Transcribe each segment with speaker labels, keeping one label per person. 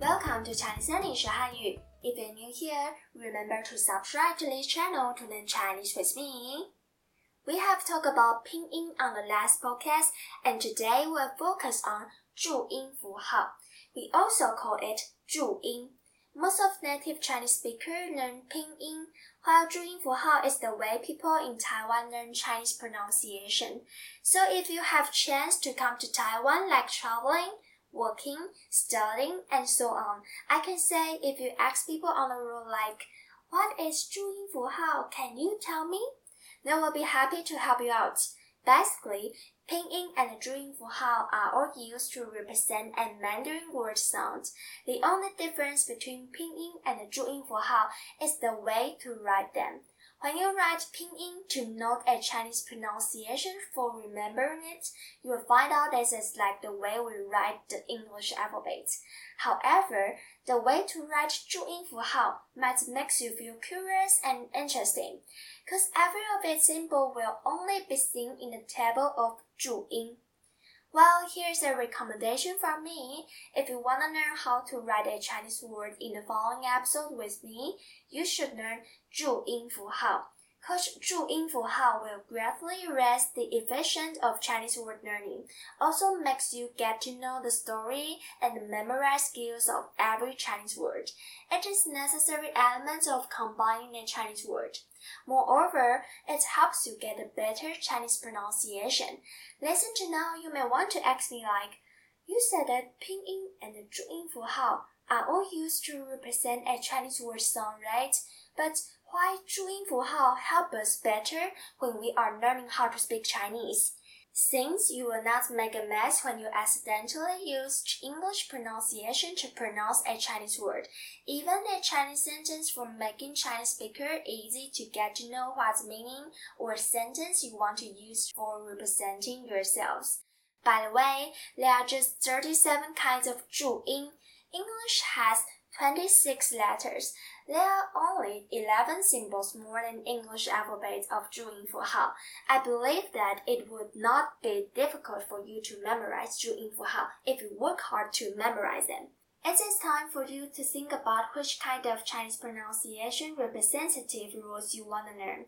Speaker 1: Welcome to Chinese Learning 学汉语. If you're new here, remember to subscribe to this channel to learn Chinese with me. We have talked about pinyin on the last podcast, and today we'll focus on 注音符号. We also call it 注音. Most of native Chinese speakers learn pinyin, while 注音符号 is the way people in Taiwan learn Chinese pronunciation. So if you have chance to come to Taiwan like traveling, working, studying, and so on, I can say if you ask people on the road like, what is 注音符号? Can you tell me? They will be happy to help you out. Basically, pinyin and 注音符号 are all used to represent a Mandarin word sound. The only difference between pinyin and 注音符号 is the way to write them. When you write pinyin to note a Chinese pronunciation for remembering it, you will find out this is like the way we write the English alphabet. However, the way to write Chuyin Fuhao might make you feel curious and interesting, because every of its symbol will only be seen in the table of Chuyin. Well, here's a recommendation from me. If you want to learn how to write a Chinese word in the following episode with me, you should learn 注音符号. such Zhu yin Hao will greatly raise the efficiency of Chinese word learning, also makes you get to know the story and memorize skills of every Chinese word. It is necessary element of combining a Chinese word. Moreover, it helps you get a better Chinese pronunciation. Listen to now, you may want to ask me like, you said that pinyin and Zhu yin Hao are all used to represent a Chinese word sound, right? But why 注音符号 help us better when we are learning how to speak Chinese? Since you will not make a mess when you accidentally use English pronunciation to pronounce a Chinese word, even a Chinese sentence for making Chinese speaker easy to get to know what's meaning or sentence you want to use for representing yourselves. By the way, there are just 37 kinds of 注音. English has 26 letters. There are only 11 symbols more than English alphabet of 注音符号. I believe that it would not be difficult for you to memorize 注音符号 if you work hard to memorize them. It is time for you to think about which kind of Chinese pronunciation representative rules you want to learn.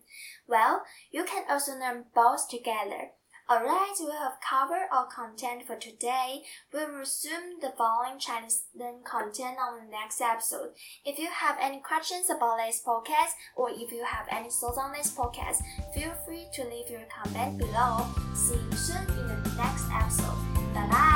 Speaker 1: Well, you can also learn both together. Alright, we have covered our content for today. We'll resume the following Chinese learning content on the next episode. If you have any questions about this podcast or if you have any thoughts on this podcast, feel free to leave your comment below. See you soon in the next episode. Bye bye.